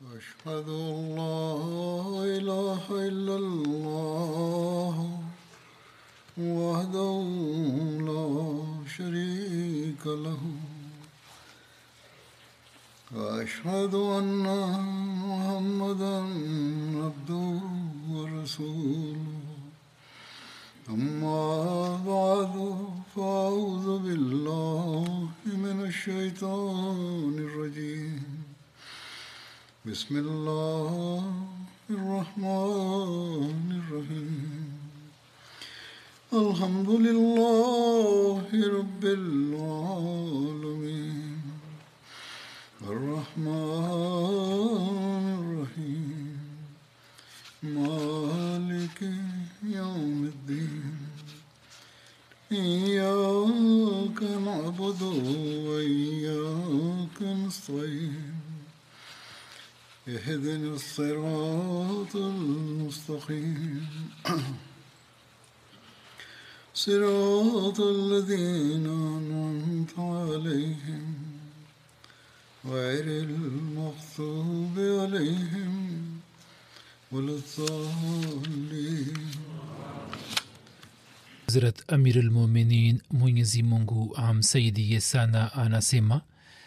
وأشهد أن لا إله إلا الله Amirul Muminin Mwenyezi Mungu amsaidie sana anasema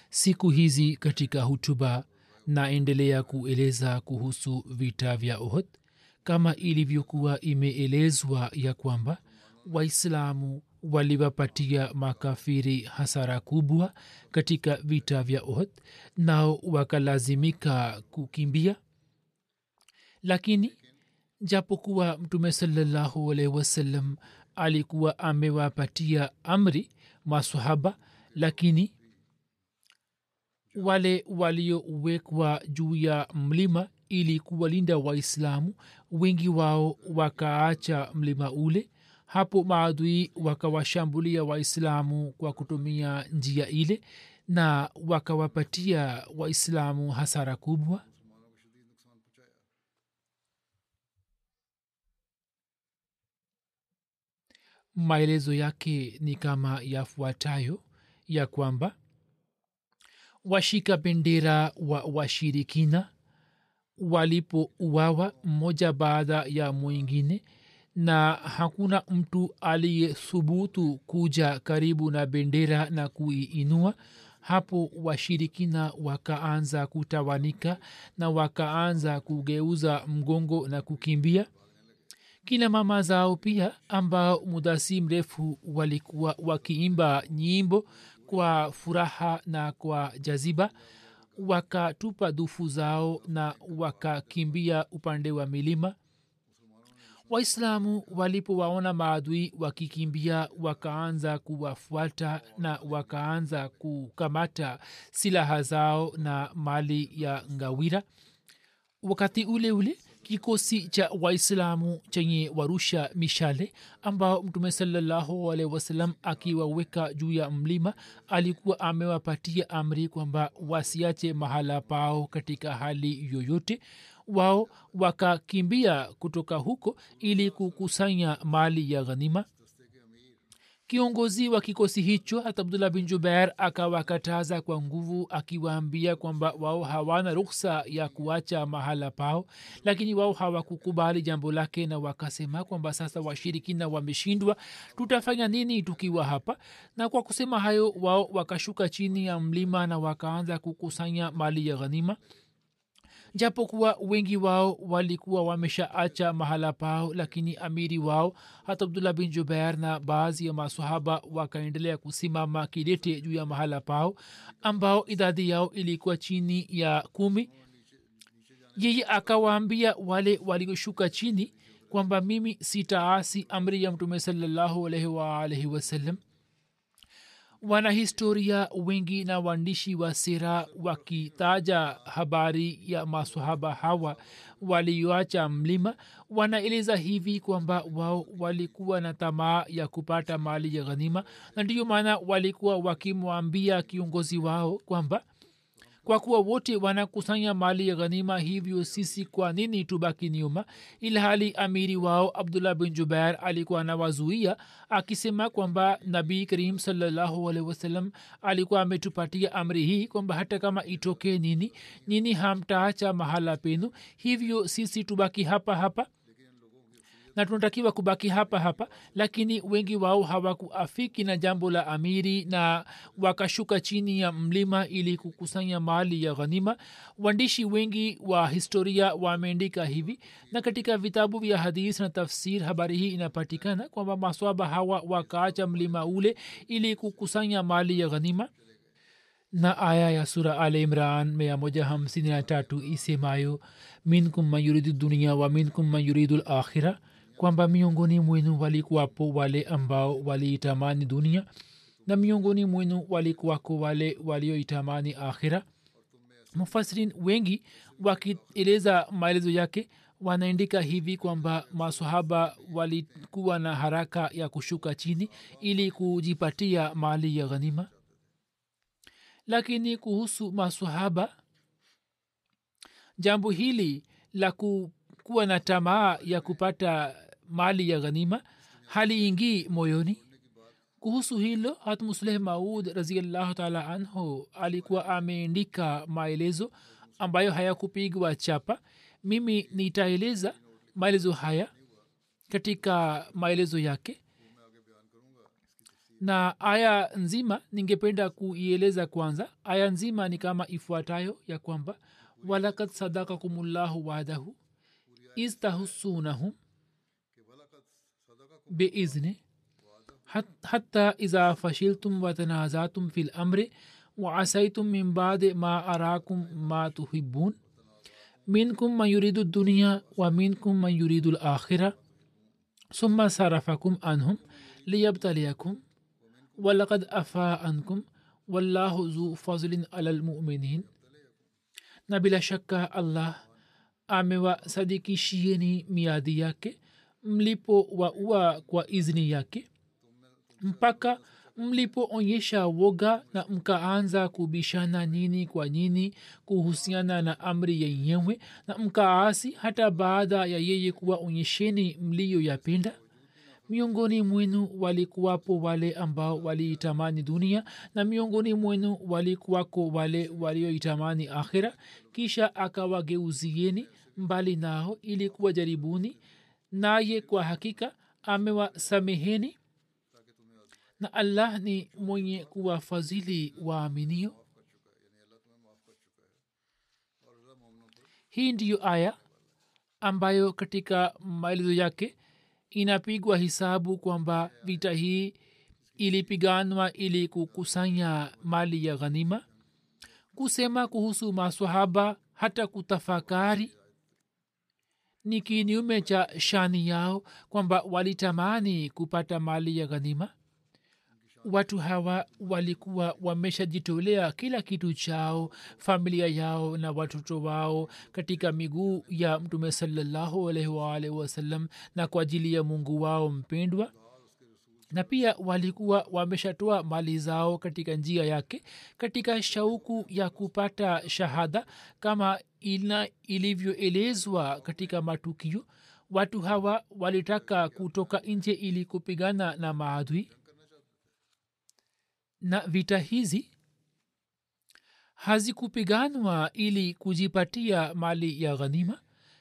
siku hizi katika hutuba naendelea kueleza kuhusu vita vya Uhud kama ilivyokuwa imeelezwa ya kwamba waislamu waliwapatia makafiri hasara kubwa katika vita vya Uhud nao wakalazimika kukimbia. Lakini japokuwa mtume salallahu alaihi wasallam alikuwa amewapatia amri masahaba lakini wale waliowekwa juu ya mlima ili kuwalinda waislamu wengi wao wakaacha mlima ule. Hapo maadui wakawashambulia waislamu kwa kutumia njia ile na wakawapatia waislamu hasara kubwa maelezo yake ni kama yafuatayo ya kwamba washika bendera wa washirikina walipouawa mmoja baada ya mwingine na hakuna mtu aliyethubutu kuja karibu na bendera na kuiinua. Hapo washirikina wakaanza kutawanika na wakaanza kugeuza mgongo na kukimbia kina mama zao pia ambao muda si mrefu walikuwa wakiimba nyimbo kwa furaha na kwa jaziba wakatupa dufu zao na wakakimbia upande wa milima. Waislamu walipowaona maadui wakikimbia wakaanza kuwafuata na wakaanza kukamata silaha zao na mali ya ngawira. Wakati ule ule kikosi cha waislamu chenye warusha mishale ambao mtume salallahu alehi wasalam akiwaweka juu ya mlima alikuwa amewapatia amri kwamba wasiache mahala pao katika hali yoyote. Wao wakakimbia kutoka huko ili kukusanya mali ya ghanima kiongozi wa kikosi hicho hata abdullah bin jubair akawakataza kwa nguvu akiwaambia kwamba wao hawana ruksa ya kuacha mahala pao lakini wao hawakukubali jambo lake na wakasema kwamba sasa washirikina wameshindwa tutafanya nini tukiwa hapa? Na kwa kusema hayo wao wakashuka chini ya mlima na wakaanza kukusanya mali ya ghanima japokuwa wengi wao walikuwa wameshaacha mahala pao lakini amiri wao hata abdullah bin jubair na baadhi ya masahaba wakaendelea kusimama kidete juu ya mahala pao ambao idadi yao ilikuwa chini ya kumi. Yeye akawaambia wale walioshuka chini kwamba mimi sitaasi amri ya mtume salallahu alaihi waalaihi wasallam wanahistoria wengi na waandishi wa sera wakitaja habari ya masahaba hawa walioacha mlima wanaeleza hivi kwamba wao walikuwa na tamaa ya kupata mali ya ghanima na ndiyo maana walikuwa wakimwambia kiongozi wao kwamba kwa kuwa wote wanakusanya mali ya ghanima hivyo sisi kwa nini tubaki nyuma? Ilhali amiri wao abdullah bin jubair alikuwa anawazuia akisema kwamba nabii karim sawasalam alikuwa ametupatia amri hii kwamba hata kama itokee nini nini hamtaacha mahala penu hivyo sisi tubaki hapa hapa na tunatakiwa kubaki hapa hapa lakini wengi wao hawakuafiki na jambo la amiri na wakashuka chini ya mlima ili kukusanya mali ya ghanima. Waandishi wengi wa historia wameandika hivi na katika vitabu vya hadis na tafsir habari hii inapatikana kwamba maswaba hawa wakaacha mlima ule ili kukusanya mali ya ghanima. Na aya ya sura al mia moja hamsini na tatu isemayo minkum man yuridu dunia wa minkum man yuridu lakhira kwamba miongoni mwenu walikuwapo wale ambao waliitamani dunia na miongoni mwenu walikuwako wale walioitamani akhira mufasirin wengi wakieleza maelezo yake wanaandika hivi kwamba masahaba walikuwa na haraka ya kushuka chini ili kujipatia mali ya ghanima. Lakini kuhusu masahaba jambo hili la kuwa na tamaa ya kupata mali ya ghanima haliingii moyoni. Kuhusu hilo hatmusleh maud raziallahu taala anhu alikuwa ameandika maelezo ambayo hayakupigwa chapa. Mimi nitaeleza maelezo haya katika maelezo yake. Na aya nzima ningependa kuieleza kwanza. Aya nzima ni kama ifuatayo ya kwamba walakad sadakakumullahu wadahu istahussunahum biizni حتى إذا فشلتم وتنازعتم في الأمر وعسيتم من بعد ما أراكم ما تحبون. منكم من يريد الدنيا ومنكم من يريد الآخرة. ثم صرفكم عنهم ليبتليكم. ولقد أفا عنكم. والله ذو فضل على المؤمنين. na bila shaka allah amewasadikishieni miadi yake mlipo wa ua kwa izni yake mpaka mlipoonyesha woga na mkaanza kubishana nyini kwa nini kuhusiana na amri yenyewe na mkaasi hata baada ya yeye kuwaonyesheni mliyoyapenda? Miongoni mwenu walikuwapo wale ambao waliitamani dunia na miongoni mwenu walikuwako wale walioitamani akhira kisha akawageuzieni mbali nao ili kuwajaribuni naye kwa hakika amewasameheni. Na allah ni mwenye kuwafadhili waaminio. Hii ndiyo aya ambayo katika maelezo yake inapigwa hisabu kwamba vita hii ilipiganwa ili kukusanya mali ya ghanima kusema kuhusu maswahaba hata kutafakari ni kinyume cha shani yao kwamba walitamani kupata mali ya ghanima? Watu hawa walikuwa wameshajitolea kila kitu chao familia yao na watoto wao katika miguu ya mtume salallahu alaihi waalihi wasallam na kwa ajili ya mungu wao mpendwa na pia walikuwa wameshatoa mali zao katika njia yake katika shauku ya kupata shahada kama ina ilivyoelezwa katika matukio. Watu hawa walitaka kutoka nje ili kupigana na maadui. Na vita hizi hazikupiganwa ili kujipatia mali ya ghanima.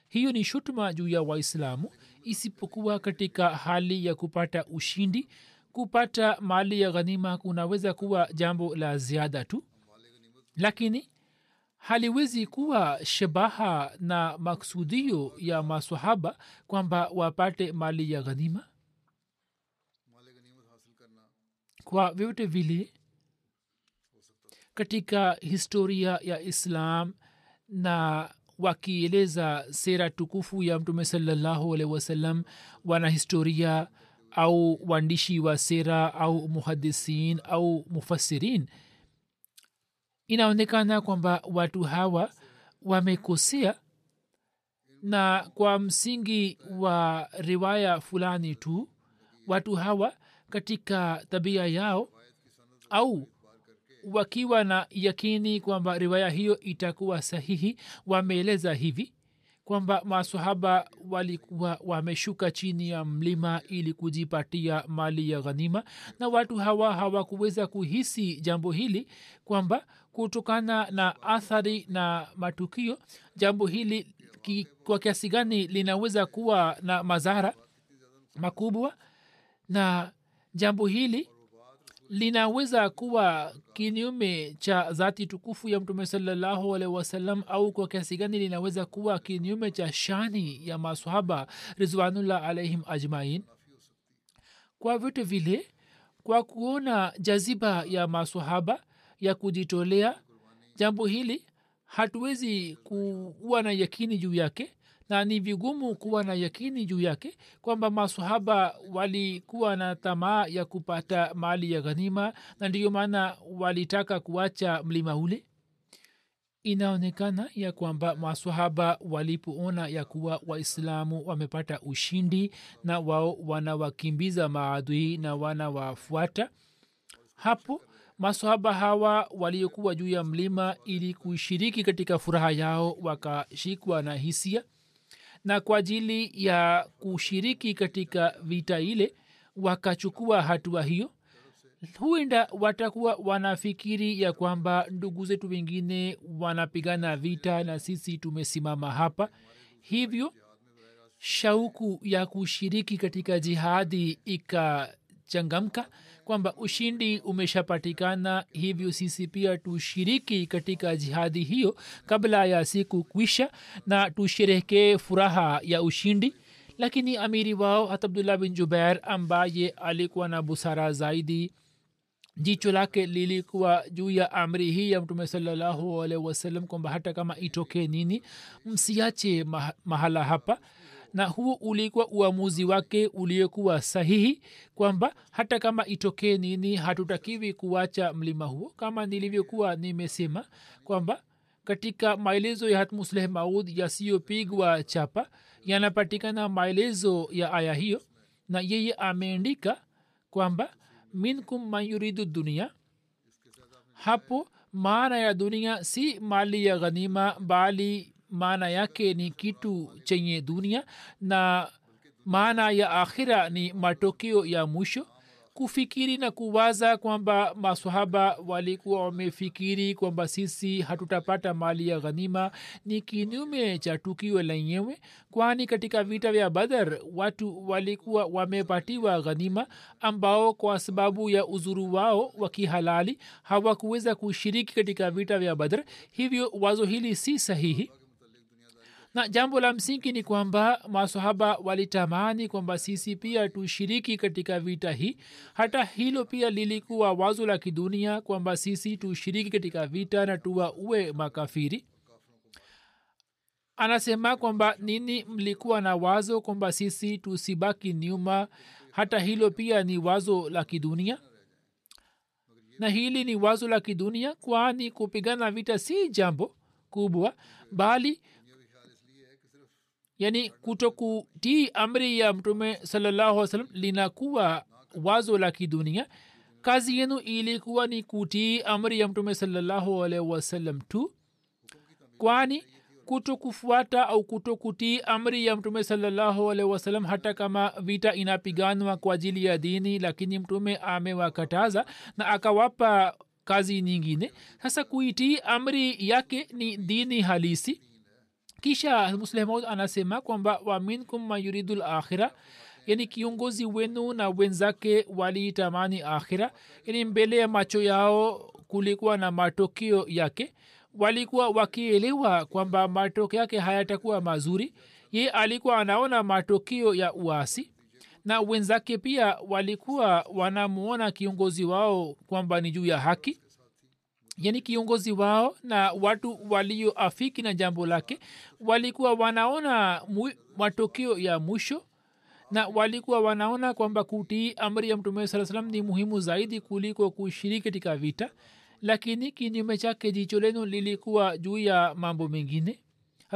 Hiyo ni shutuma juu ya waislamu isipokuwa katika hali ya kupata ushindi. Kupata mali ya ghanima kunaweza kuwa jambo la ziada tu. Lakini haliwezi kuwa shabaha na maksudio ya masahaba kwamba wapate mali ya ghanima. Kwa vyote vile katika historia ya islam na wakieleza sera tukufu ya mtume salallahu alehi wasallam wanahistoria au waandishi wa sera au muhadisin au mufasirin inaonekana kwamba watu hawa wamekosea na kwa msingi wa riwaya fulani tu watu hawa katika tabia yao au wakiwa na yakini kwamba riwaya hiyo itakuwa sahihi wameeleza hivi kwamba masahaba walikuwa wameshuka chini ya mlima ili kujipatia mali ya ghanima na watu hawa hawakuweza kuhisi jambo hili kwamba kutokana na athari na matukio jambo hili ki, kwa kiasi gani linaweza kuwa na madhara makubwa na jambo hili linaweza kuwa kinyume cha dhati tukufu ya mtume salallahu alaihi wasallam au kwa kiasi gani linaweza kuwa kinyume cha shani ya masahaba rizwanullah alaihim ajmain? Kwa vyote vile kwa kuona jaziba ya masahaba ya kujitolea jambo hili hatuwezi kuwa na yakini juu yake na ni vigumu kuwa na yakini juu yake kwamba masahaba walikuwa na tamaa ya kupata mali ya ghanima na ndiyo maana walitaka kuacha mlima ule. Inaonekana ya kwamba masahaba walipoona ya kuwa waislamu wamepata ushindi na wao wanawakimbiza maadui na wanawafuata hapo masahaba hawa waliokuwa juu ya mlima ili kushiriki katika furaha yao wakashikwa na hisia na kwa ajili ya kushiriki katika vita ile wakachukua hatua hiyo. Huenda watakuwa wanafikiri ya kwamba ndugu zetu wengine wanapigana vita na sisi tumesimama hapa. Hivyo shauku ya kushiriki katika jihadi ikachangamka kwamba ushindi umeshapatikana hivyo sisi pia tushiriki katika jihadi hiyo kabla ya siku kwisha na tusherehekee furaha ya ushindi. Lakini amiri wao hat abdullah bin jubair ambaye alikuwa na busara zaidi jicho lake lilikuwa juu ya amri hii ya mtume salallahu alaihi wasallam kwamba hata kama itokee nini msiache mahala hapa na huo ulikuwa uamuzi wake uliokuwa sahihi kwamba hata kama itokee nini hatutakiwi kuacha mlima huo kama nilivyokuwa nimesema kwamba katika maelezo ya hatmusleh maud yasiyopigwa chapa yanapatikana maelezo ya aya hiyo na yeye ameandika kwamba minkum man yuridu dunia hapo maana ya dunia si mali ya ghanima bali maana yake ni kitu chenye dunia na maana ya akhira ni matokeo ya mwisho. Kufikiri na kuwaza kwamba masahaba walikuwa wamefikiri kwamba sisi hatutapata mali ya ghanima ni kinyume cha tukio lenyewe kwani katika vita vya badar watu walikuwa wamepatiwa ghanima ambao kwa sababu ya uzuru wao wa kihalali hawakuweza kushiriki katika vita vya badar hivyo wazo hili si sahihi na jambo la msingi ni kwamba masahaba walitamani kwamba sisi pia tushiriki katika vita hii. Hata hilo pia lilikuwa wazo la kidunia kwamba sisi tushiriki katika vita na tuwa uwe makafiri. Anasema kwamba nini mlikuwa na wazo kwamba sisi tusibaki nyuma. Hata hilo pia ni wazo la kidunia. Na hili ni wazo la kidunia kwani kupigana vita si jambo kubwa bali yani kutokutii amri ya mtume salallahu salam linakuwa wazo la kidunia. Kazi yenu ilikuwa ni kutii amri ya mtume salallahu alaihi wasallam tu. Kwani kuto kufuata au kutokutii amri ya mtume salallahu alaihi wasallam hata kama vita inapiganwa kwa ajili ya dini lakini mtume amewakataza na akawapa kazi nyingine. Sasa kuitii amri yake ni dini halisi kisha muslehmaud anasema kwamba waminkum man yuridu lakhira yani kiongozi wenu na wenzake waliitamani akhira yani mbele ya macho yao kulikuwa na matokeo yake. Walikuwa wakielewa kwamba matokeo yake hayatakuwa mazuri. Ye alikuwa anaona matokeo ya uasi. Na wenzake pia walikuwa wanamuona kiongozi wao kwamba ni juu ya haki yani kiongozi wao na watu walioafiki na jambo lake walikuwa wanaona matokeo ya mwisho na walikuwa wanaona kwamba kutii amri ya mtume saa salam ni muhimu zaidi kuliko kushiriki katika vita. Lakini kinyume chake jicho lenu lilikuwa juu ya mambo mengine.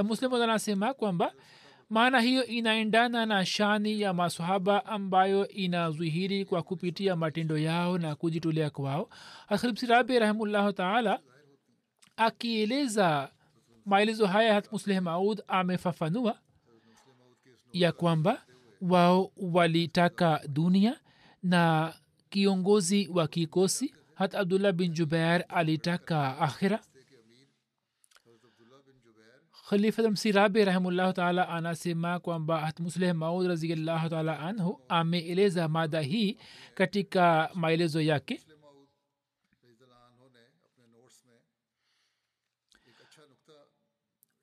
Muslimu anasema kwamba maana hiyo inaendana na shani ya masahaba ambayo inazwihiri kwa kupitia matendo yao na kujitolea kwao. Akhlibsirabi rahimullahu taala akieleza maelezo haya hat musleh maud amefafanua ya kwamba wao walitaka dunia na kiongozi wa kikosi hat abdullah bin jubair alitaka akhira khalifa msirabi rahimullahu taala anasema kwamba hat musleh maud raziallahu taala anhu ameeleza mada hii katika maelezo yake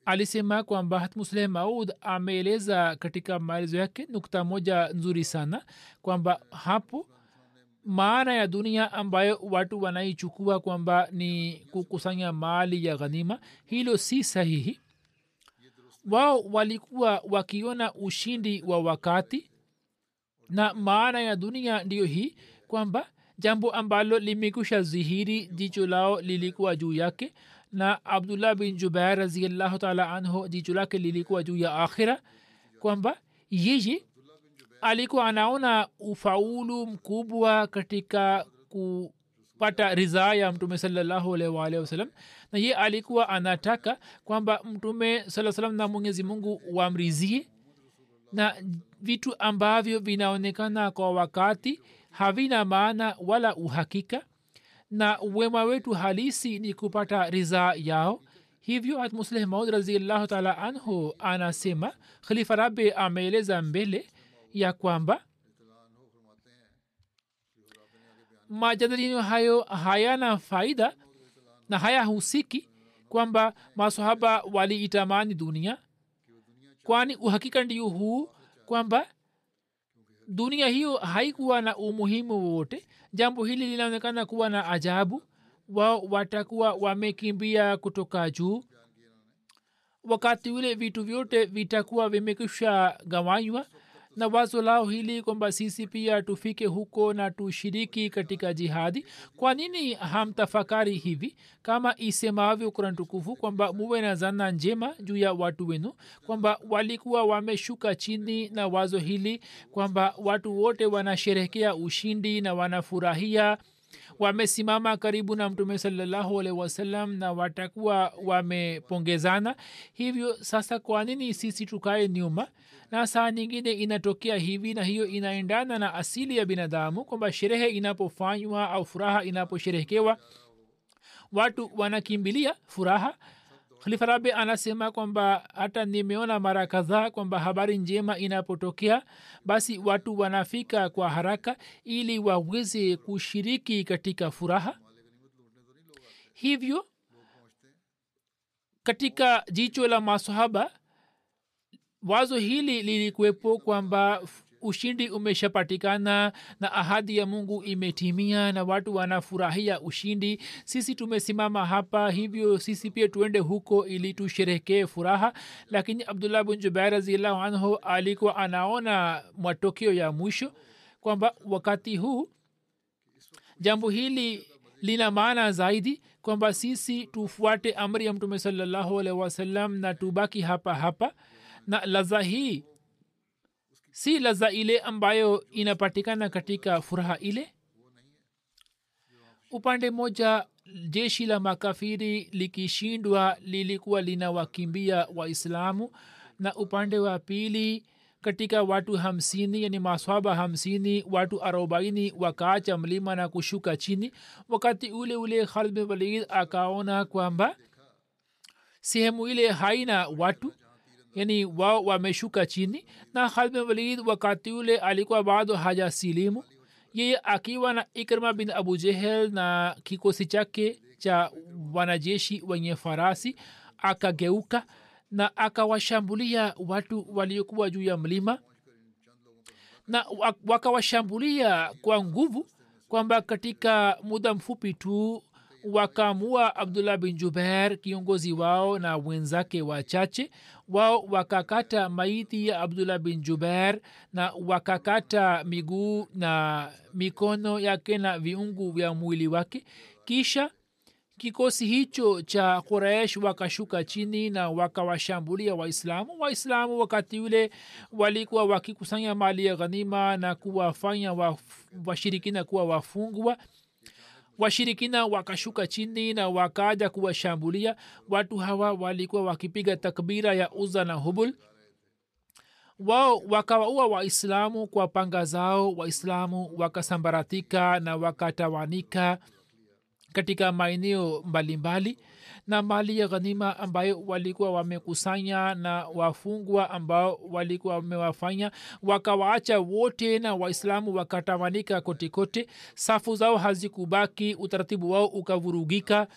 alisema kwamba hatmusleh maud ameeleza katika maelezo yake nukta moja nzuri sana kwamba hapo maana ya dunia ambayo watu wanaichukua kwamba ni kukusanya mali ya ghanima hilo si sahihi wao walikuwa wakiona ushindi wa wakati. Na maana ya dunia ndiyo hii kwamba jambo ambalo limekusha zihiri jicho lao lilikuwa juu yake. Na abdullah bin jubair raziallahu taala anhu jicho lake lilikuwa juu ya akhira. Kwamba yeye alikuwa anaona ufaulu mkubwa katika kupata ridhaa ya mtume salallahu wasalam na ye alikuwa anataka kwamba mtume saa salam na mwenyezi mungu wamrizie. Na vitu ambavyo vinaonekana kwa wakati havina maana wala uhakika. Na wema wetu halisi ni kupata ridhaa yao. Hivyo hatmusleh maud raziallahu taala anhu anasema khalifa rabe ameeleza mbele ya kwamba majadiliano hayo hayana faida na hayahusiki kwamba masahaba waliitamani dunia kwani uhakika ndio huu kwamba dunia hiyo haikuwa na umuhimu wowote. Jambo hili linaonekana kuwa na ajabu. Wao watakuwa wamekimbia kutoka juu. Wakati ule vitu vyote vitakuwa vimekisha gawanywa na wazo lao hili kwamba sisi pia tufike huko na tushiriki katika jihadi. Kwa nini hamtafakari hivi? Kama isemavyo kuran tukufu kwamba muwe na zana njema juu ya watu wenu kwamba walikuwa wameshuka chini na wazo hili kwamba watu wote wanasherehekea ushindi na wanafurahia wamesimama karibu na mtume salallahu alaihi wasallam na watakuwa wamepongezana. Hivyo sasa kwa nini sisi tukae nyuma? Na saa nyingine inatokea hivi na hiyo inaendana na asili ya binadamu kwamba sherehe inapofanywa au furaha inaposherehekewa watu wanakimbilia furaha khalifa rabi anasema kwamba hata nimeona mara kadhaa kwamba habari njema inapotokea basi watu wanafika kwa haraka ili waweze kushiriki katika furaha. Hivyo katika jicho la masahaba wazo hili lilikuwepo kwamba ushindi umeshapatikana na ahadi ya mungu imetimia na watu wanafurahia ushindi. Sisi tumesimama hapa hivyo sisi pia tuende huko ili tusherekee furaha. Lakini abdullah bun jubair raziallahu anhu alikuwa anaona matokeo ya mwisho kwamba wakati huu jambo hili lina maana zaidi kwamba sisi tufuate amri ya mtume salallahu alehi wasallam na tubaki hapa hapa. Na laza hii si laza ile ambayo inapatikana katika furaha ile? Upande moja jeshi la makafiri likishindwa lilikuwa linawakimbia waislamu na upande wa pili katika watu hamsini yani maswaba hamsini watu arobaini wakaacha mlima na kushuka chini. Wakati ule ule khalid walid akaona kwamba sehemu ile haina watu yani wao wameshuka chini na khalme walid wakati ule alikuwa bado haja silimu yeye akiwa na ikrima bin abu jehel na kikosi chake cha wanajeshi wenye farasi akageuka na akawashambulia watu waliokuwa juu ya mlima. Na wakawashambulia kwa nguvu kwamba katika muda mfupi tu wakamua abdullah bin jubair kiongozi wao na wenzake wachache wao wakakata maiti ya abdullah bin jubair na wakakata miguu na mikono yake na viungu vya mwili wake. Kisha kikosi hicho cha quraish wakashuka chini na wakawashambulia waislamu. Waislamu wakati ule walikuwa wakikusanya mali ya ghanima na kuwafanya washirikina kuwa wafungwa washirikina wakashuka chini na wakaja kuwashambulia. Watu hawa walikuwa wakipiga takbira ya uza na hubul. Wao wakawaua waislamu kwa panga zao. Waislamu wakasambaratika na wakatawanika katika maeneo mbalimbali na mali ya ghanima ambayo walikuwa wamekusanya na wafungwa ambao walikuwa wamewafanya wakawaacha wote na waislamu wakatawanika kotekote safu zao hazikubaki utaratibu wao ukavurugika.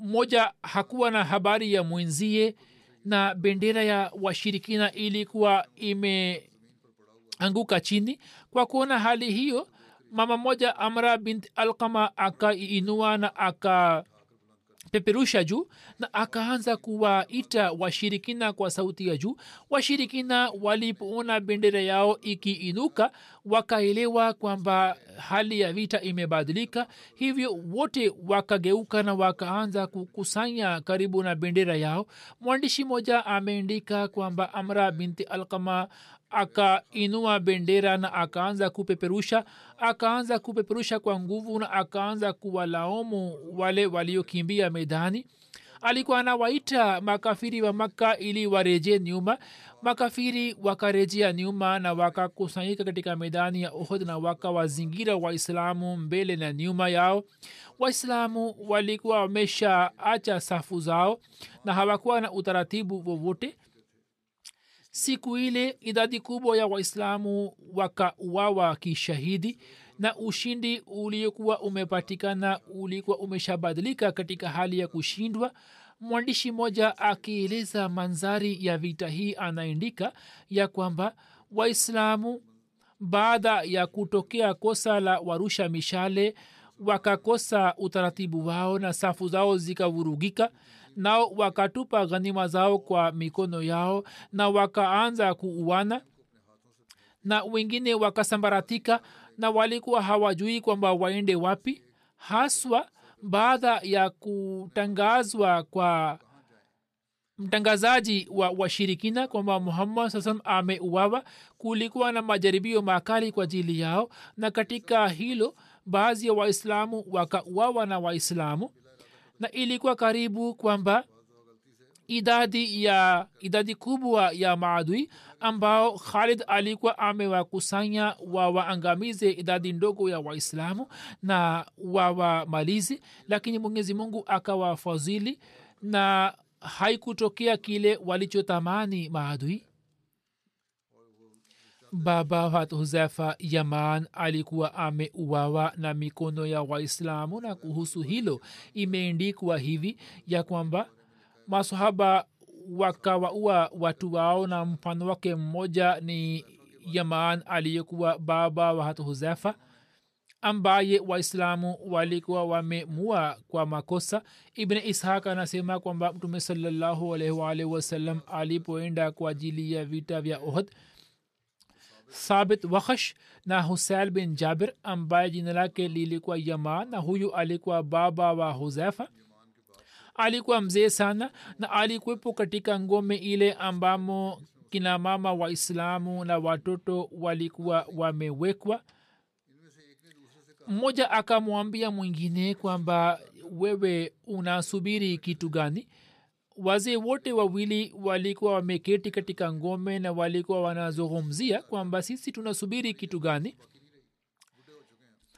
Mmoja hakuwa na habari ya mwenzie na bendera ya washirikina ilikuwa imeanguka chini. Kwa kuona hali hiyo mama moja amra bint alkama akaiinua na akapeperusha juu na akaanza kuwaita washirikina kwa sauti ya juu. Washirikina walipoona bendera yao ikiinuka wakaelewa kwamba hali ya vita imebadilika. Hivyo wote wakageuka na wakaanza kukusanya karibu na bendera yao. Mwandishi moja ameandika kwamba amra binti alkama akainua bendera na akaanza kupeperusha akaanza kupeperusha kwa nguvu na akaanza kuwalaumu wale waliokimbia medani. Alikuwa anawaita makafiri wa makka ili wareje nyuma. Makafiri wakarejea nyuma na wakakusanyika katika medani ya uhud na wakawazingira waislamu mbele na nyuma yao. Waislamu walikuwa wameshaacha safu zao na hawakuwa na utaratibu wowote siku ile idadi kubwa ya waislamu wakauawa kishahidi na ushindi uliokuwa umepatikana ulikuwa umeshabadilika katika hali ya kushindwa. Mwandishi mmoja akieleza manzari ya vita hii anaandika ya kwamba waislamu baada ya kutokea kosa la warusha mishale wakakosa utaratibu wao na safu zao zikavurugika nao wakatupa ghanima zao kwa mikono yao na wakaanza kuuana. Na wengine wakasambaratika na walikuwa hawajui kwamba waende wapi haswa baada ya kutangazwa kwa mtangazaji wa washirikina kwamba muhammad saa salam ameuawa. Kulikuwa na majaribio makali kwa ajili yao na katika hilo baadhi ya waislamu wakauawa na waislamu na ilikuwa karibu kwamba idadi ya idadi kubwa ya maadui ambao khalid alikuwa amewakusanya wawaangamize idadi ndogo ya waislamu na wawamalizi lakini mwenyezi mungu akawafadhili na haikutokea kile walichotamani maadui baba wa huzefa yaman alikuwa ameuawa na mikono ya waislamu na kuhusu hilo imeendikwa hivi ya kwamba masahaba wakawaua watu wao na mfano wake mmoja ni yaman aliyekuwa baba wa hatu huzefa ambaye waislamu walikuwa wamemua kwa makosa. Ibn ishaq anasema kwamba mtume salallahu alaihi alipoenda kwa ajili ya vita vya ohd sabit wakhash na husail bin jabir ambaye jina lake lilikuwa yaman na huyu alikuwa baba wa huzefa. Alikuwa mzee sana na alikuwepo katika ngome ile ambamo kina mama waislamu na watoto walikuwa wamewekwa. Mmoja akamwambia mwingine kwamba wewe unasubiri kitu gani wazee wote wawili walikuwa wameketi katika ngome na walikuwa wanazungumzia kwamba sisi tunasubiri kitu gani.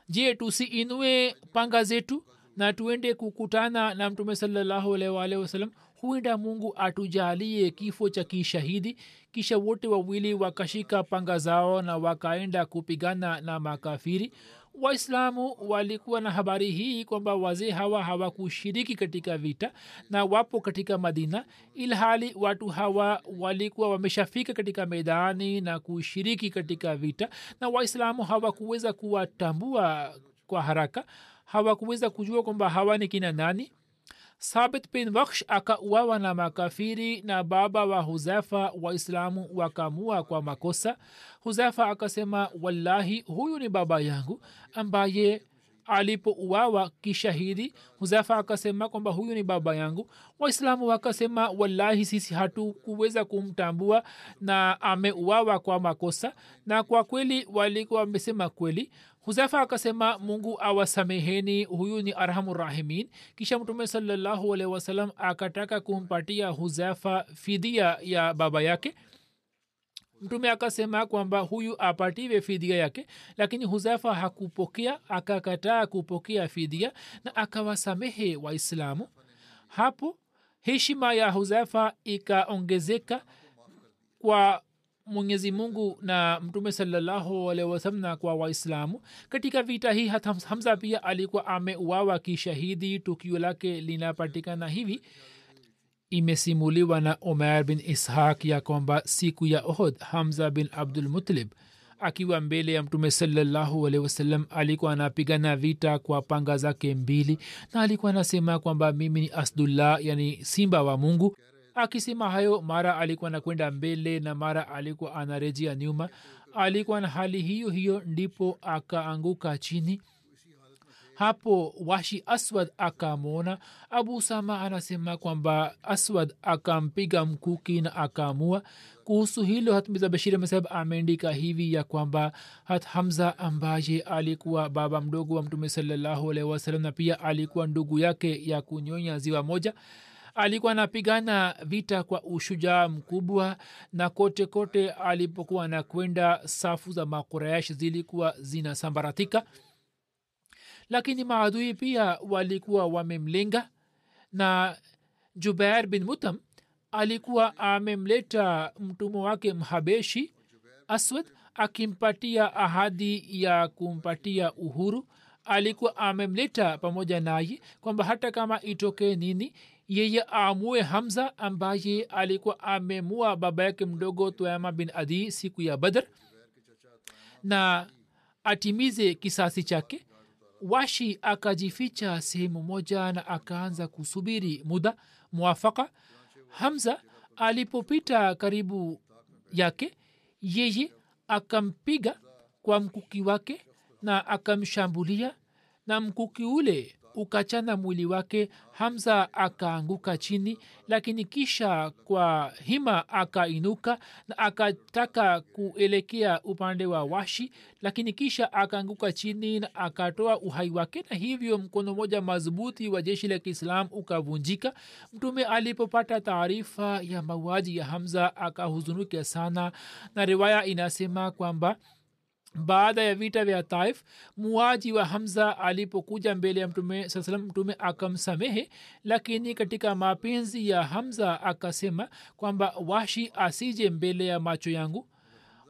Je tusiinue panga zetu na tuende kukutana na mtume salallahu alaihi wasallam? Huenda mungu atujalie kifo cha kishahidi. Kisha wote wawili wakashika panga zao na wakaenda kupigana na makafiri waislamu walikuwa na habari hii kwamba wazee hawa hawakushiriki katika vita na wapo katika madina ilhali watu hawa walikuwa wameshafika katika medani na kushiriki katika vita. Na waislamu hawakuweza kuwatambua kwa haraka hawakuweza kujua kwamba hawa ni kina nani sabit bin waksh akauawa na makafiri na baba wa huzefa waislamu wakamua kwa makosa. Huzefa akasema wallahi huyu ni baba yangu ambaye alipouawa kishahidi. Huzafa akasema kwamba huyu ni baba yangu. Waislamu wakasema wallahi sisi hatukuweza kumtambua na ameuawa kwa makosa. Na kwa kweli walikuwa wamesema kweli huzafa akasema mungu awasameheni huyu ni arhamurahimin kisha mtume salallahu wasalam akataka kumpatia huzafa fidia ya baba yake. Mtume akasema kwamba huyu apatiwe fidia yake lakini huzafa hakupokea akakataa kupokea fidia na akawasamehe waislamu. Hapo heshima ya huzafa ikaongezeka kwa mwenyezi mungu na mtume salallahu na kwa waislamu. Katika vita hii hata hamza pia alikuwa ameuawa kishahidi. Tukio lake linapatikana hivi. Imesimuliwa na umar bin ishaq ya kwamba siku ya ohod hamza bin abdul mutlib akiwa mbele ya mtume salallahu alehi alikuwa anapigana vita kwa panga zake mbili. Na alikuwa anasema kwamba mimi ni asdullah yani simba wa mungu akisema hayo mara alikuwa nakwenda mbele na mara alikuwa anarejea nyuma. Alikuwa na hali hiyo hiyo ndipo akaanguka chini. Hapo washi aswad akamwona. Abu sama anasema kwamba aswad akampiga mkuki na akaamua. Kuhusu hilo hatmiza bashir mesab ameandika hivi ya kwamba hat hamza ambaye alikuwa baba mdogo wa mtume salallahu alaihi wasalam na pia alikuwa ndugu yake ya kunyonya ziwa moja alikuwa anapigana vita kwa ushujaa mkubwa na kote kote alipokuwa anakwenda safu za makuraish zilikuwa zinasambaratika. Lakini maadui pia walikuwa wamemlenga na jubair bin mutam alikuwa amemleta mtumwa wake mhabeshi aswad akimpatia ahadi ya kumpatia uhuru. Alikuwa amemleta pamoja naye kwamba hata kama itokee nini yeye amue hamza ambaye alikuwa amemua baba yake mdogo toama bin adi siku ya badr na atimize kisasi chake. Washi akajificha sehemu moja na akaanza kusubiri muda mwafaka. Hamza alipopita karibu yake yeye akampiga kwa mkuki wake na akamshambulia na mkuki ule ukachana mwili wake hamza akaanguka chini lakini kisha kwa hima akainuka na akataka kuelekea upande wa washi lakini kisha akaanguka chini na akatoa uhai wake na hivyo mkono moja madhubuti wa jeshi la kiislam ukavunjika. Mtume alipopata taarifa ya mauaji ya hamza akahuzunika sana. Na riwaya inasema kwamba baada ya vita vya taif muaji wa hamza alipokuja mbele ya mtume saa salam mtume akamsamehe lakini katika mapenzi ya hamza akasema kwamba washi asije mbele ya macho yangu.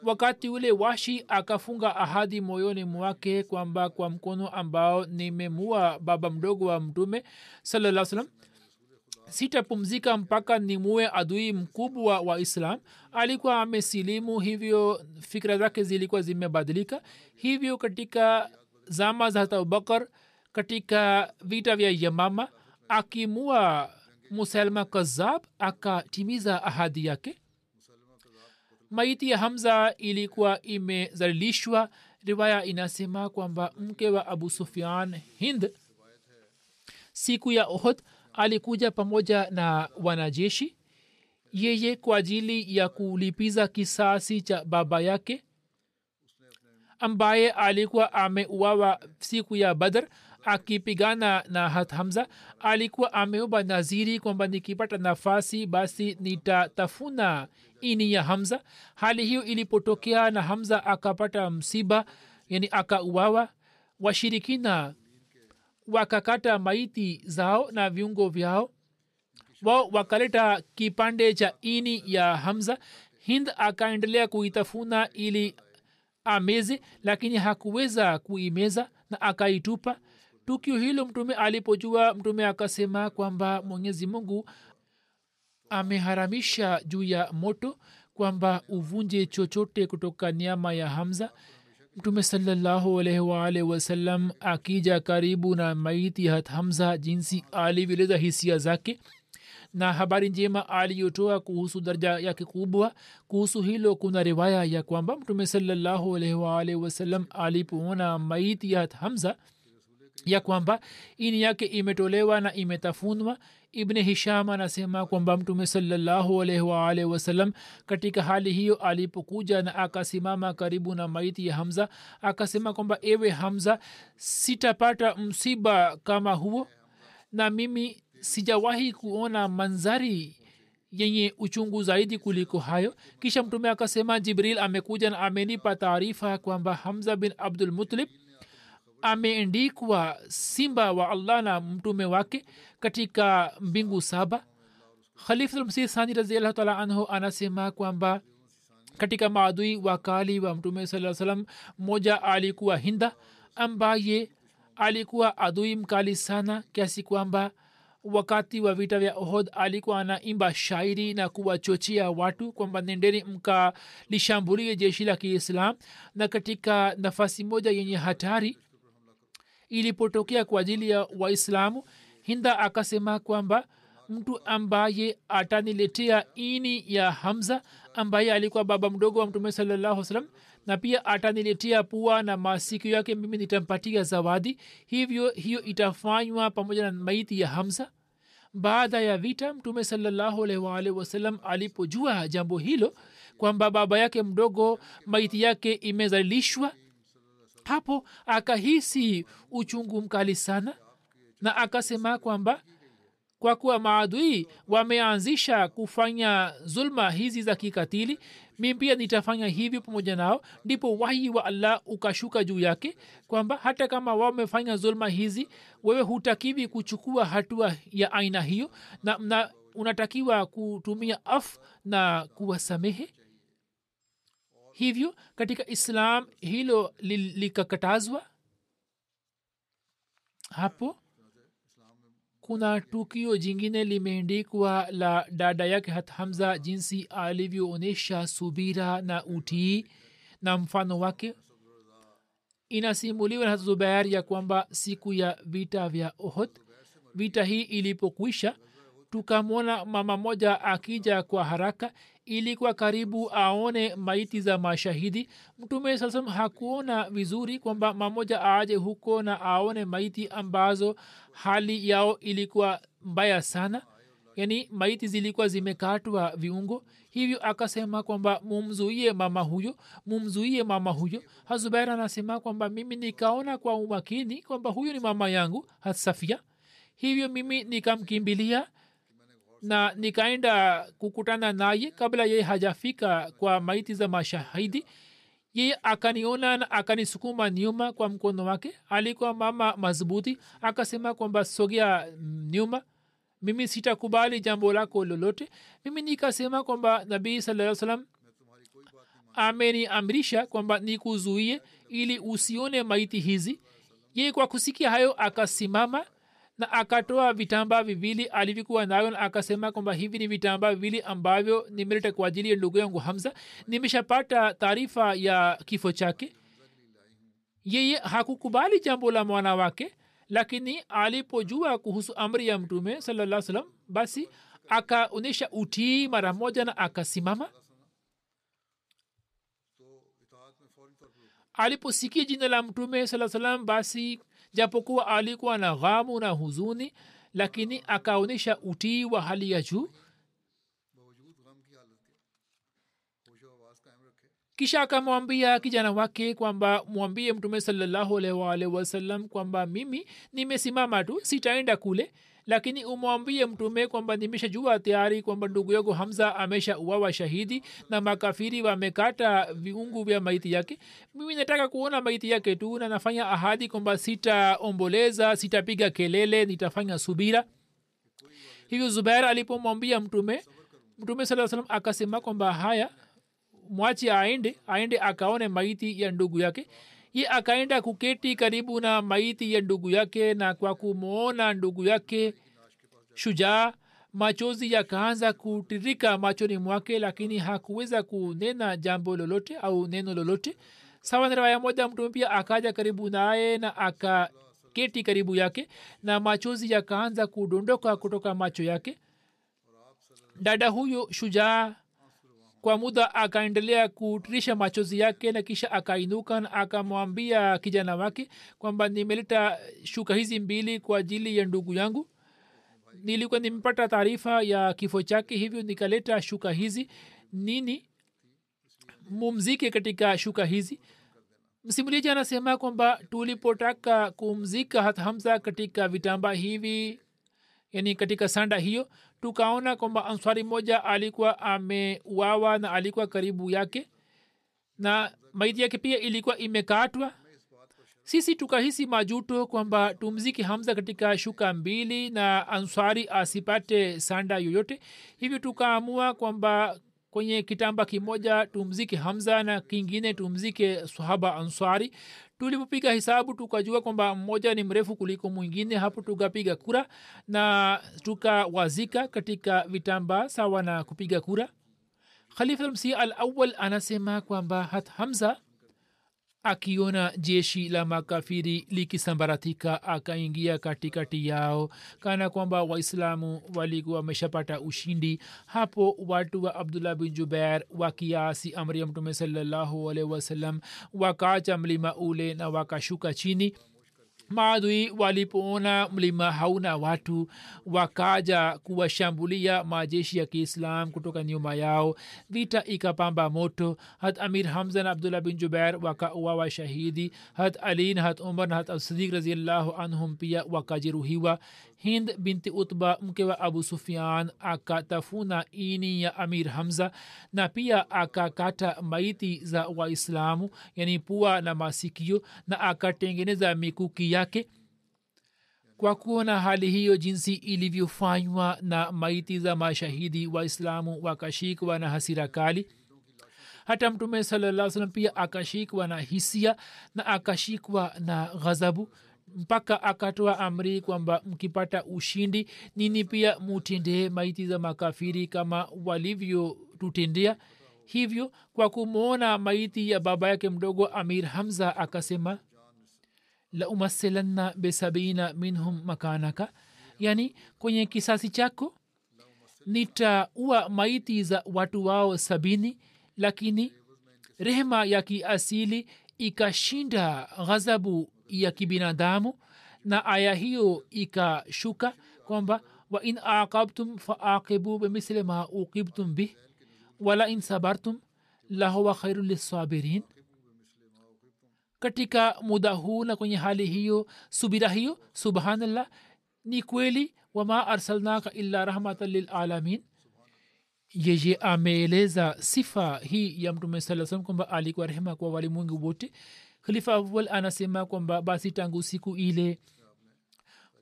Wakati ule washi akafunga ahadi moyoni mwake kwamba kwa mkono ambao nimemua baba mdogo wa mtume salaa salam sitapumzika mpaka nimue adui mkubwa wa islam. Alikuwa amesilimu hivyo fikira zake zilikuwa zimebadilika. Hivyo katika zama za abubakar katika vita vya yamama akimua musalma kazab akatimiza ahadi yake. Maiti ya hamza ilikuwa imezalilishwa. Riwaya inasema kwamba mke wa abu sufian hind siku ya ohd alikuja pamoja na wanajeshi yeye kwa ajili ya kulipiza kisasi cha baba yake ambaye alikuwa ameuawa siku ya badr akipigana na hamza. Alikuwa ameomba naziri kwamba nikipata nafasi basi nitatafuna ini ya hamza. Hali hiyo ilipotokea na hamza akapata msiba yani akauawa. Washirikina wakakata maiti zao na viungo vyao. Wao wakaleta kipande cha ini ya hamza. Hind akaendelea kuitafuna ili ameze lakini hakuweza kuimeza na akaitupa. Tukio hilo mtume alipojua mtume akasema kwamba mwenyezi mungu ameharamisha juu ya moto kwamba uvunje chochote kutoka nyama ya hamza mtume wasallam akija karibu na maiti hat hamza jinsi alivyoeleza hisia zake na habari njema aliyotoa kuhusu daraja yake kubwa. Kuhusu hilo kuna riwaya ya kwamba mtume wasallam alipoona maiti hat hamza ya kwamba ini yake imetolewa na imetafunwa ibni hisham anasema kwamba mtume salallahu wasallam katika hali hiyo alipokuja na akasimama karibu na maiti ya hamza akasema kwamba ewe hamza sitapata msiba kama huo na mimi sijawahi kuona manzari yenye uchungu zaidi kuliko hayo. Kisha mtume akasema jibril amekuja na amenipa taarifa kwamba hamza bin abdul mutlib ameendikwa simba wa allah na mtume wake katika mbingu saba. Khalifulmsih sani raziallahu anhu anasema kwamba katika maadui wakali wa mtume saa salam mmoja alikuwa hinda ambaye alikuwa adui mkali sana kiasi kwamba wakati wa vita vya ohod alikuwa anaimba shairi na kuwachochea watu kwamba nendeni mkalishambulie jeshi la kiislam na katika nafasi moja yenye hatari ilipotokea kwa ajili ya waislamu hinda akasema kwamba mtu ambaye ataniletea ini ya hamza ambaye alikuwa baba mdogo wa mtume salallahu salam na pia ataniletea pua na masikio yake mimi nitampatia zawadi. Hivyo hiyo itafanywa pamoja na maiti ya hamza. Baada ya vita mtume salallahu wasallam alipojua jambo hilo kwamba baba yake mdogo maiti yake imezalishwa hapo akahisi uchungu mkali sana na akasema kwamba kwa kuwa maadui wameanzisha kufanya zulma hizi za kikatili mi pia nitafanya hivyo pamoja nao. Ndipo wahi wa allah ukashuka juu yake kwamba hata kama wamefanya zulma hizi wewe hutakiwi kuchukua hatua ya aina hiyo na, na unatakiwa kutumia af na kuwasamehe hivyo katika islam hilo likakatazwa? Hapo kuna tukio jingine limeendikwa la dada yake hat hamza jinsi alivyoonyesha subira na utii na mfano wake. Inasimuliwa na zubair ya kwamba siku ya vita vya ohod vita hii ilipokwisha tukamwona mama moja akija kwa haraka ilikuwa karibu aone maiti za mashahidi. Mtume sasam hakuona vizuri kwamba mamoja aaje huko na aone maiti ambazo hali yao ilikuwa mbaya sana. Yani maiti zilikuwa zimekatwa viungo. Hivyo akasema kwamba mumzuie mama huyo mumzuie mama huyo. Hazubair anasema kwamba mimi nikaona kwa umakini kwamba huyo ni mama yangu hasafia. Hivyo mimi nikamkimbilia na nikaenda kukutana naye kabla yeye hajafika kwa maiti za mashahidi. Yeye akaniona na akanisukuma nyuma kwa mkono wake. Alikuwa mama madhubuti. Akasema kwamba sogea nyuma. Mimi sitakubali jambo lako lolote. Mimi nikasema kwamba nabii saa salam ameniamrisha kwamba nikuzuie ili usione maiti hizi. Yeye kwa kusikia hayo akasimama na akatoa vitambaa viwili alivyokuwa navyo na akasema kwamba hivi ni vitambaa viwili ambavyo nimeleta kwa ajili ya ndugu yangu hamza. Nimeshapata taarifa ya kifo chake. Yeye hakukubali jambo la mwana wake lakini alipojua kuhusu amri ya mtume salaa salam basi akaonyesha utii mara moja na akasimama. Aliposikia jina la mtume saa salam basi japokuwa alikuwa na ghamu na huzuni lakini akaonyesha utii wa hali ya juu. Kisha akamwambia kijana wake kwamba mwambie mtume salallahu alaihi wasalam kwamba mimi nimesimama tu sitaenda kule lakini umwambie mtume kwamba nimeshajua tayari kwamba ndugu yako hamza amesha uwawa shahidi na makafiri wamekata viungu vya maiti yake. Mimi nataka kuona maiti yake tu na nafanya ahadi kwamba sitaomboleza sitapiga kelele nitafanya subira. Hivyo zubair alipomwambia mtume mtume saa salam akasema kwamba haya mwachi aende aende akaone maiti ya ndugu yake ye akaenda kuketi karibu na maiti ya ndugu yake na kwa kumwona ndugu yake shujaa. Machozi yakaanza kutirika machoni mwake lakini hakuweza kunena jambo lolote au neno lolote. Sawa na rawaya moja mtume pia akaja karibu naye na akaketi karibu yake na machozi yakaanza kudondoka kutoka macho yake. Dada huyo shujaa kwa muda akaendelea kutirisha machozi yake na kisha akainuka na akamwambia kijana wake kwamba nimeleta shuka hizi mbili kwa ajili ya ndugu yangu. Nilikuwa nimepata taarifa ya kifo chake hivyo nikaleta shuka hizi. Nini? Mumzike katika shuka hizi. Msimuliaji anasema kwamba tulipotaka kumzika hat katika vitamba hivi yani katika sanda hiyo tukaona kwamba answari moja alikuwa ameuawa na alikuwa karibu yake na maiti yake pia ilikuwa imekatwa. Sisi tukahisi majuto kwamba tumziki hamza katika shuka mbili na answari asipate sanda yoyote. Hivyo tukaamua kwamba kwenye kitamba kimoja tumzike hamza na kingine tumzike sahaba answari. Tulipopiga hisabu tukajua kwamba mmoja ni mrefu kuliko mwingine hapo tukapiga kura na tukawazika katika vitambaa sawa na kupiga kura. Khalifa msi al awal anasema kwamba hat hamza akiona jeshi la makafiri likisambaratika akaingia katikati yao kana kwamba waislamu walikuwa wameshapata ushindi. Hapo watu wa abdullah bin jubair wakiasi amri ya mtume salallahu alaihi wakaacha mlima ule na wakashuka chini maadui walipoona mlima hauna watu wakaja kuwashambulia majeshi ya kiislam kutoka nyuma yao. Vita ikapamba moto. Hat amir hamza na abdullah bin jubair wakauawa shahidi. Hat ali na hat umar na hat sadiq raziallahu anhum pia wakajeruhiwa hind binti utba mke wa abu sufian akatafuna ini ya amir hamza na pia akakata maiti za waislamu yani pua na masikio na akatengeneza mikuki yake. Kwa kuona hali hiyo jinsi ilivyofanywa na maiti za mashahidi waislamu wakashikwa na hasira kali. Hata mtume salaa salam pia akashikwa na hisia na akashikwa na ghadhabu mpaka akatoa amri kwamba mkipata ushindi nini pia mutendee maiti za makafiri kama walivyotutendea hivyo kwa kumwona maiti ya baba yake mdogo amir hamza akasema laumaselanna besabina minhum makanaka. Yani kwenye kisasi chako nitaua maiti za watu wao sabini lakini rehema ya kiasili ikashinda ghadhabu ya kibinadamu. Na aya hiyo ikashuka kwamba wa in aqabtum faaqibu bimithli ma uqibtum bih wala in sabartum lahuwa khairu lissabirin. Katika muda huu na kwenye hali hiyo subira hiyo subhanallah ni kweli wama arsalnaka illa rahmatan lilalamin. Yeye ameeleza sifa hii ya mtume saa salam kwamba alikuwa rehema kwa walimwengu wote khalifa awal anasema kwamba basi tangu siku ile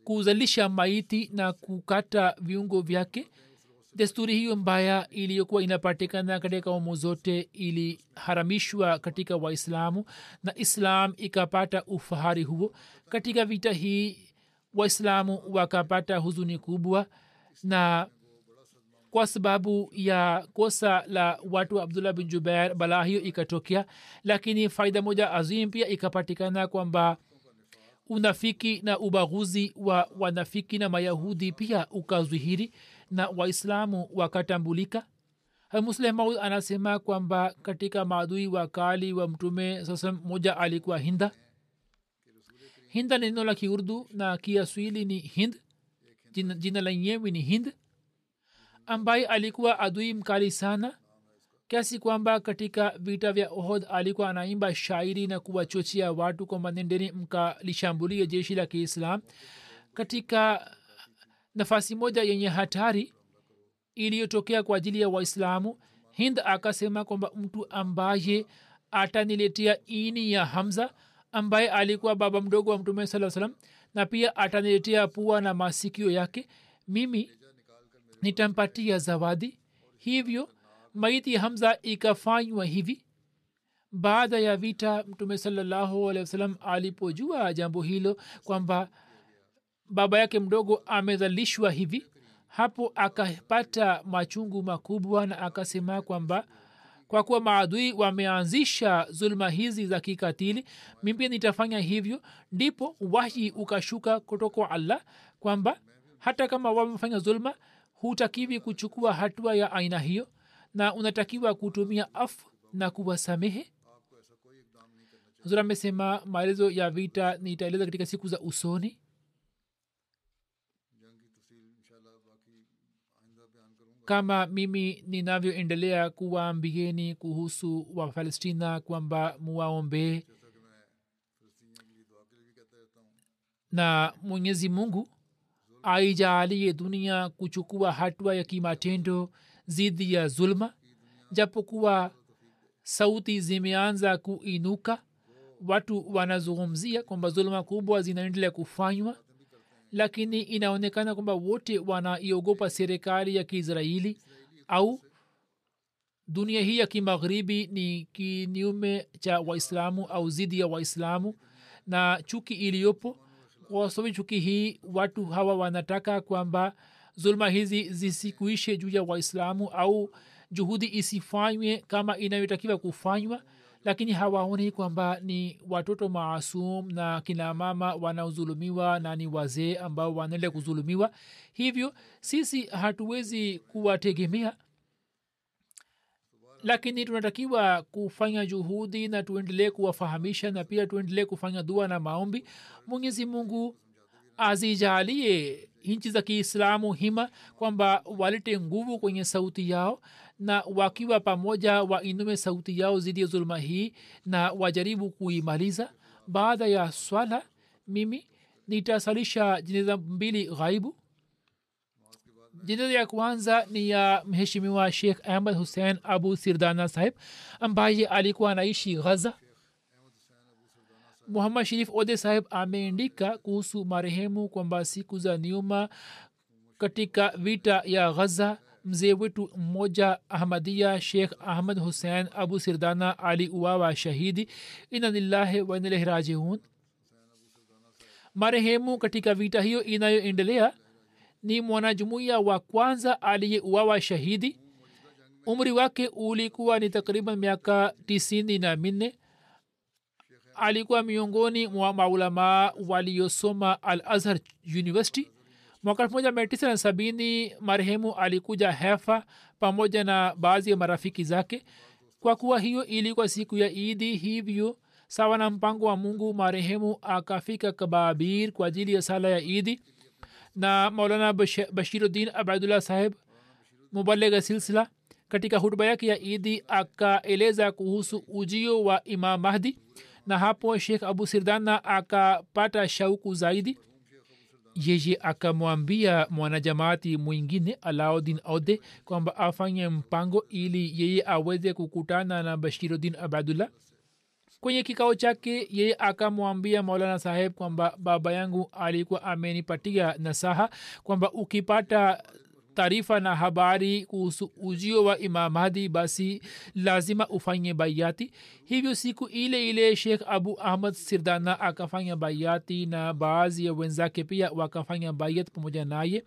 kuzalisha maiti na kukata viungo vyake desturi hiyo mbaya iliyokuwa inapatikana katika umu zote iliharamishwa katika waislamu na islam ikapata ufahari huo. Katika vita hii waislamu wakapata huzuni kubwa na kwa sababu ya kosa la watu wa abdullah bin jubair balaa hiyo ikatokea lakini faida moja azim pia ikapatikana kwamba unafiki na ubaguzi wa wanafiki na mayahudi pia ukazwihiri na waislamu wakatambulika. Muslim maud anasema kwamba katika maadui wakali wa mtume sasa moja alikuwa hinda. Hinda ni neno la kiurdu na kiaswili ni hind. Jina, jina lenyewe ni hind ambaye alikuwa adui mkali sana kiasi kwamba katika vita vya ohod alikuwa anaimba shairi na kuwachochea watu kwamba nendeni mkalishambulie jeshi la kiislam katika nafasi moja yenye hatari iliyotokea kwa ajili ya waislamu hind akasema kwamba mtu ambaye ataniletea ini ya hamza ambaye alikuwa baba mdogo wa mtume saa salam na pia ataniletea pua na masikio yake mimi nitampatia zawadi. Hivyo maiti hamza ikafanywa hivi. Baada ya vita mtume salallahu alehi wasalam alipojua jambo hilo kwamba baba yake mdogo amezalishwa hivi hapo akapata machungu makubwa na akasema kwamba kwa kuwa maadui wameanzisha zuluma hizi za kikatili mi pia nitafanya hivyo. Ndipo wahi ukashuka kutoka allah kwamba hata kama wamefanya zulma hutakiwi kuchukua hatua ya aina hiyo na unatakiwa kutumia afu na kuwasamehe. Huzur amesema maelezo ya vita nitaeleza katika siku za usoni. Kama mimi ninavyoendelea kuwaambieni kuhusu wapalestina kwamba muwaombee na mwenyezi mungu aijaalie dunia kuchukua hatua ya kimatendo zidi ya zulma japokuwa sauti zimeanza kuinuka. Watu wanazungumzia kwamba zuluma kubwa zinaendelea kufanywa lakini inaonekana kwamba wote wanaiogopa serikali ya kiisraeli au dunia hii ya kimagharibi ni kinyume cha waislamu au zidi ya waislamu. Na chuki iliyopo kwa chuki hii watu hawa wanataka kwamba zuluma hizi zisikuishe juu ya waislamu au juhudi isifanywe kama inayotakiwa kufanywa lakini hawaoni kwamba ni watoto maasum na kinamama wanaozulumiwa na ni wazee ambao wanaendelea kuzulumiwa. Hivyo sisi hatuwezi kuwategemea lakini tunatakiwa kufanya juhudi na tuendelee kuwafahamisha na pia tuendelee kufanya dua na maombi. Mwenyezi mungu azijalie nchi za kiislamu hima kwamba walete nguvu kwenye sauti yao na wakiwa pamoja wainume sauti yao zidi ya zuluma hii na wajaribu kuimaliza. Baada ya swala mimi nitasalisha jeneza mbili ghaibu jeneza ya kwanza ni ya mheshimiwa shekh ahmad hussein abu sirdana sahib ambaye alikuwa anaishi ghaza muhammad sharif ode sahib ameandika kuhusu marehemu kwamba siku za nyuma katika vita ya ghaza mzee wetu mmoja ahmadia shekh ahmad hussein abu sirdana aliuawa shahidi. Ina lillahi wa inailahi rajiun. Marehemu katika vita hiyo inayoendelea ni mwanajumuiya wa kwanza aliyeuawa shahidi. Umri wake ulikuwa ni takriban miaka tisini na minne. Alikuwa miongoni mwa maulamaa waliosoma al azhar university. Mwaka elfu moja mia tisa na sabini marehemu alikuja hefa pamoja na baadhi ya marafiki zake. Kwa kuwa hiyo ilikuwa siku ya idi hivyo sawa na mpango wa mungu marehemu akafika kababir kwa ajili ya sala ya idi na maulana bashiruddin abdullah saheb mubalega silsila katika hutuba yake ya idi akaeleza kuhusu ujio wa imam mahdi na hapo shekh abu sirdana akapata shauku zaidi yeye akamwambia mwanajamaati mwingine alaudin aude kwamba afanye mpango ili yeye aweze kukutana na bashiruddin abadullah kwenye kikao chake yeye akamwambia maulana saheb kwamba baba yangu alikuwa amenipatia nasaha kwamba ukipata taarifa na habari kuhusu ujio wa imam hadi basi lazima ufanye baiati hivyo siku ile ile shekh abu ahmad sirdana akafanya baiati na baadhi ya wenzake pia wakafanya baiat pamoja naye.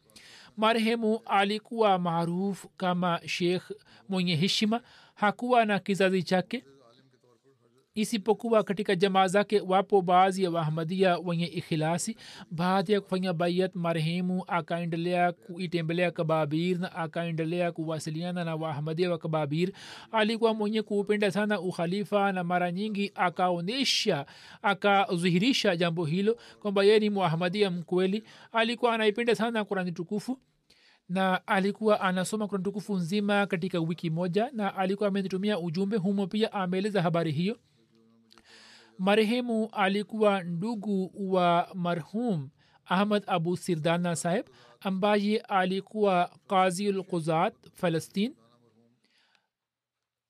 Marehemu alikuwa maarufu kama shekh mwenye heshima. Hakuwa na kizazi chake isipokuwa katika jamaa zake wapo baadhi ya wahamadia wenye ikhilasi baadhi ya kufanya baiat marehemu akaendelea kuitembelea kababir na akaendelea kuwasiliana na wahamadia wa kababir. Alikuwa mwenye kuupenda sana ukhalifa na mara nyingi akaonyesha akadhihirisha jambo hilo kwamba yeye ni muahamadia mkweli. Alikuwa anaipenda sana kurani tukufu na alikuwa anasoma kurani tukufu nzima katika wiki moja na alikuwa amenitumia ujumbe humo pia ameeleza habari hiyo marehemu alikuwa ndugu wa marhum ahmad abu sirdana saheb ambaye alikuwa kazi lquzat falastin.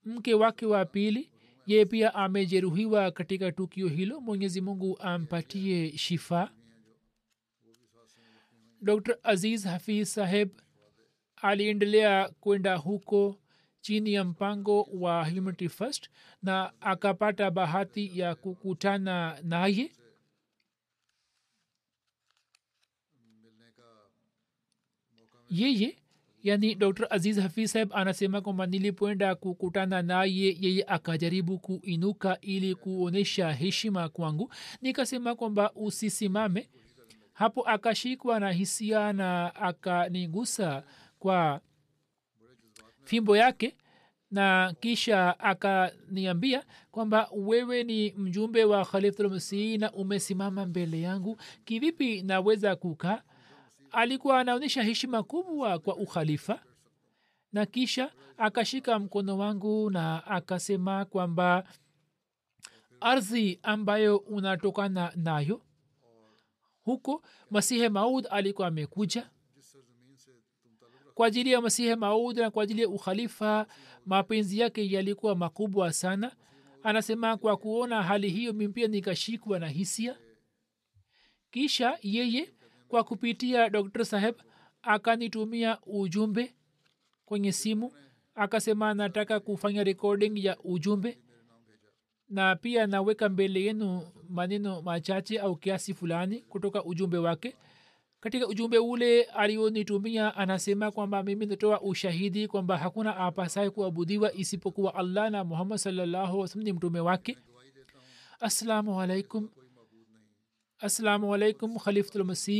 Mke wake wa pili ye pia amejeruhiwa katika tukio hilo. Mwenyezi mungu ampatie shifa. Dr aziz hafiz saheb aliendelea kwenda huko chini ya mpango wa humanity first na akapata bahati ya kukutana naye. Yeye yani dr. Aziz hafiz saheb anasema kwamba nilipoenda kukutana naye yeye akajaribu kuinuka ili kuonyesha heshima kwangu. Nikasema kwamba usisimame. Hapo akashikwa na hisia na akanigusa kwa fimbo yake na kisha akaniambia kwamba wewe ni mjumbe wa khalifulmasihi na umesimama mbele yangu. Kivipi naweza kukaa? Alikuwa anaonyesha heshima kubwa kwa ukhalifa. Na kisha akashika mkono wangu na akasema kwamba ardhi ambayo unatokana nayo huko masihe maud alikuwa amekuja kwa ajili ya masihe maud na kwa ajili ya ukhalifa mapenzi yake yalikuwa makubwa sana. Anasema kwa kuona hali hiyo mimpia nikashikwa na hisia. Kisha yeye kwa kupitia dr saheb akanitumia ujumbe kwenye simu akasema nataka kufanya recording ya ujumbe na pia naweka mbele yenu maneno machache au kiasi fulani kutoka ujumbe wake katika ujumbe ule alionitumia anasema kwamba mimi natoa ushahidi kwamba hakuna apasaye kuabudiwa isipokuwa allah na muhammad salllahu ni mtume wake. Assalamu alaikum. Assalamu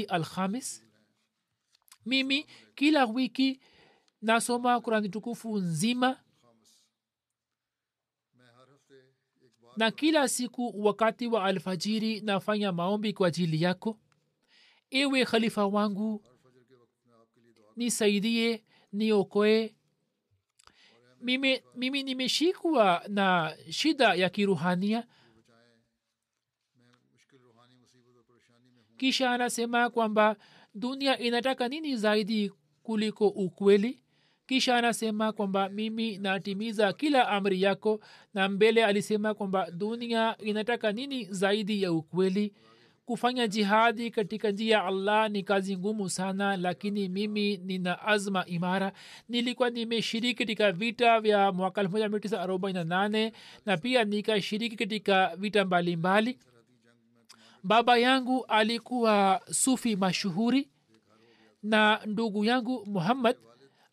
alkhamis. Mimi kila wiki nasoma kurani tukufu nzima na kila siku wakati wa alfajiri nafanya maombi kwa ajili yako ewe khalifa wangu nisaidie niokoe. Mimi, mimi nimeshikwa na shida ya kiruhania. Kisha anasema kwamba dunia inataka nini zaidi kuliko ukweli? Kisha anasema kwamba mimi natimiza kila amri yako na mbele alisema kwamba dunia inataka nini zaidi ya ukweli kufanya jihadi katika njia ya allah ni kazi ngumu sana lakini mimi nina azma imara nilikuwa nimeshiriki katika vita vya mwaka 1948 na pia nikashiriki katika vita mbalimbali mbali. baba yangu alikuwa sufi mashuhuri na ndugu yangu muhammad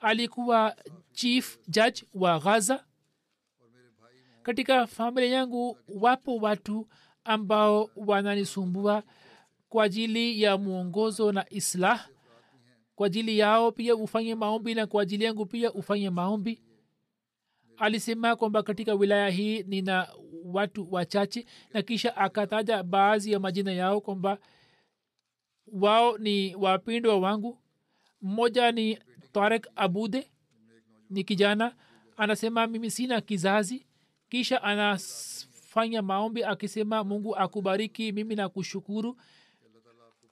alikuwa chief judge wa ghaza katika familia yangu wapo watu ambao wananisumbua kwa ajili ya mwongozo na islah kwa ajili yao pia ufanye maombi na kwa ajili yangu pia ufanye maombi. Alisema kwamba katika wilaya hii nina watu wachache na kisha akataja baadhi ya majina yao kwamba wao ni wapindwa wangu. Mmoja ni tarek abude ni kijana. Anasema mimi sina kizazi. Kisha anafanya maombi akisema mungu akubariki mimi na kushukuru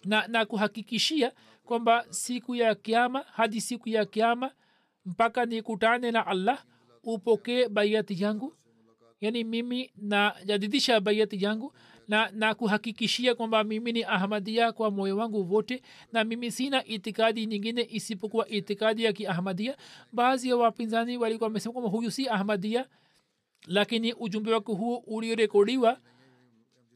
na, na kuhakikishia kwamba siku ya kiama hadi siku ya kiama mpaka nikutane na allah upokee baiati yangu. Yani mimi najadidisha baiati yangu na na kuhakikishia kwamba mimi ni ahmadia kwa moyo wangu wote na mimi sina itikadi nyingine isipokuwa itikadi ya kiahmadia baadhi ya wapinzani walikuwa wamesema kwamba huyu si ahmadia lakini ujumbe wake huo uliorekodiwa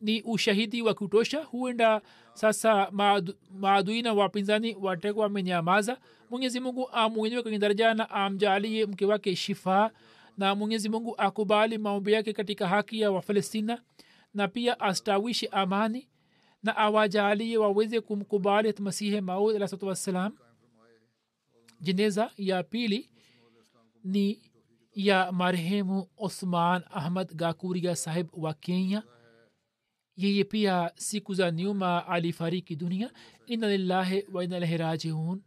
ni ushahidi wa kutosha. Huenda sasa maadu, maadui na wapinzani watakuwa wamenyamaza. Mwenyezi mungu amwenyewe kwenye daraja na amjalie mke wake shifaa na mwenyezi mungu akubali maombi yake katika haki ya wafalestina. Na pia astawishi amani na awajalie waweze kumkubali masihe maud alahsatu wassalam. Jeneza ya pili ni ya marehemu othman ahmad gakuria sahib wa kenya yeye pia siku za nyuma alifariki dunia ina lillahi wa ina ilahi rajiun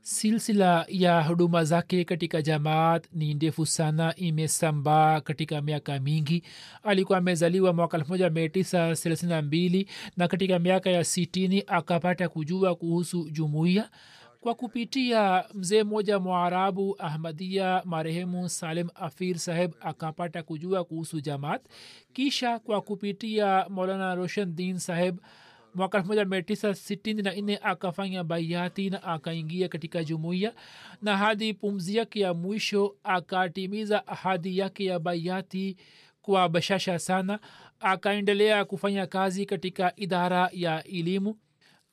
silsila ya huduma zake katika jamaat ni ndefu sana imesambaa katika miaka mingi alikuwa amezaliwa mwaka 1932 na katika miaka ya sitini akapata kujua kuhusu jumuiya kwa kupitia mzee mmoja mwarabu ahmadia marehemu salim afir saheb akapata kujua kuhusu jamaat. Kisha kwa kupitia maulana roshan din saheb mwaka 1964 akafanya baiati na akaingia katika jumuiya. Na hadi pumzi yake ya mwisho akatimiza ahadi yake ya baiati kwa bashasha sana akaendelea kufanya kazi katika idara ya elimu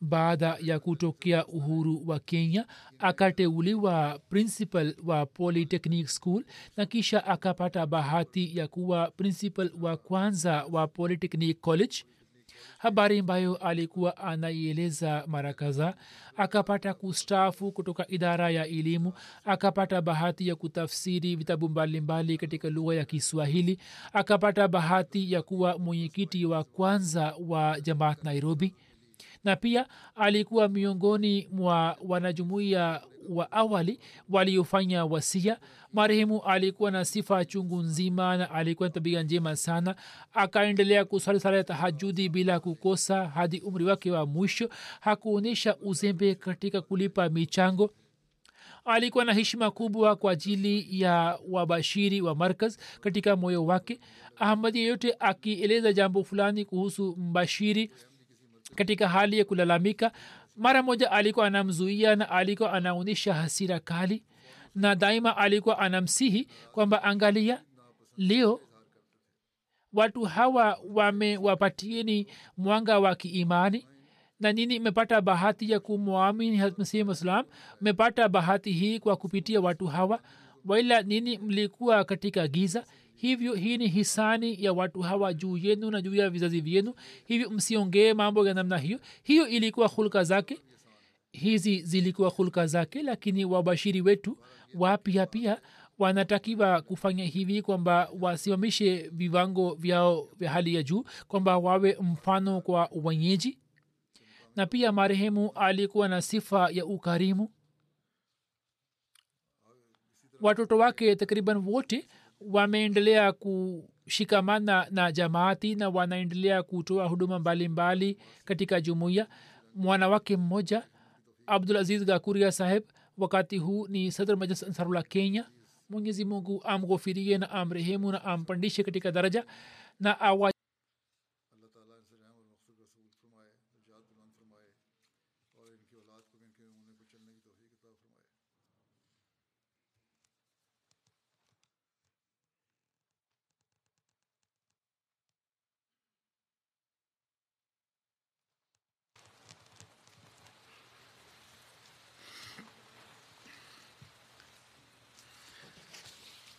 baada ya kutokea uhuru wa kenya akateuliwa principal wa polytechnic school na kisha akapata bahati ya kuwa principal wa kwanza wa polytechnic college. Habari ambayo alikuwa anaieleza mara kadhaa akapata kustaafu kutoka idara ya elimu akapata bahati ya kutafsiri vitabu mbalimbali katika lugha ya kiswahili akapata bahati ya kuwa mwenyekiti wa kwanza wa jamaat nairobi na pia alikuwa miongoni mwa wanajumuiya wa awali waliofanya wasia. Marehemu alikuwa na sifa chungu nzima na alikuwa na tabia njema sana. Akaendelea kusali sala ya tahajudi bila kukosa hadi umri wake wa mwisho. Hakuonyesha uzembe katika kulipa michango. Alikuwa na heshima kubwa kwa ajili ya wabashiri wa markaz katika moyo wake. Ahmadi yeyote akieleza jambo fulani kuhusu mbashiri katika hali ya kulalamika. Mara moja alikuwa anamzuia na alikuwa anaonyesha hasira kali na daima alikuwa anamsihi kwamba angalia leo watu hawa wamewapatieni mwanga wa kiimani na nini mmepata bahati ya kumwamini masihi islam mmepata bahati hii kwa kupitia watu hawa? Waila nini mlikuwa katika giza hivyo hii ni hisani ya watu hawa juu yenu na juu ya vizazi vyenu. Hivyo msiongee mambo ya namna hiyo. Hiyo ilikuwa hulka zake. Hizi zilikuwa hulka zake lakini wabashiri wetu wapya pia wanatakiwa kufanya hivi kwamba wasimamishe viwango vyao vya hali ya juu kwamba wawe mfano kwa wenyeji. Na pia marehemu alikuwa na sifa ya ukarimu. Watoto wake takriban wote wameendelea kushikamana na jamaati na wanaendelea kutoa huduma mbalimbali katika jumuiya. Mwanawake mmoja abdul aziz gakuria saheb wakati huu ni sadr majlis ansarullah kenya. Mwenyezi mungu amghofirie na amrehemu na ampandishe katika daraja na awa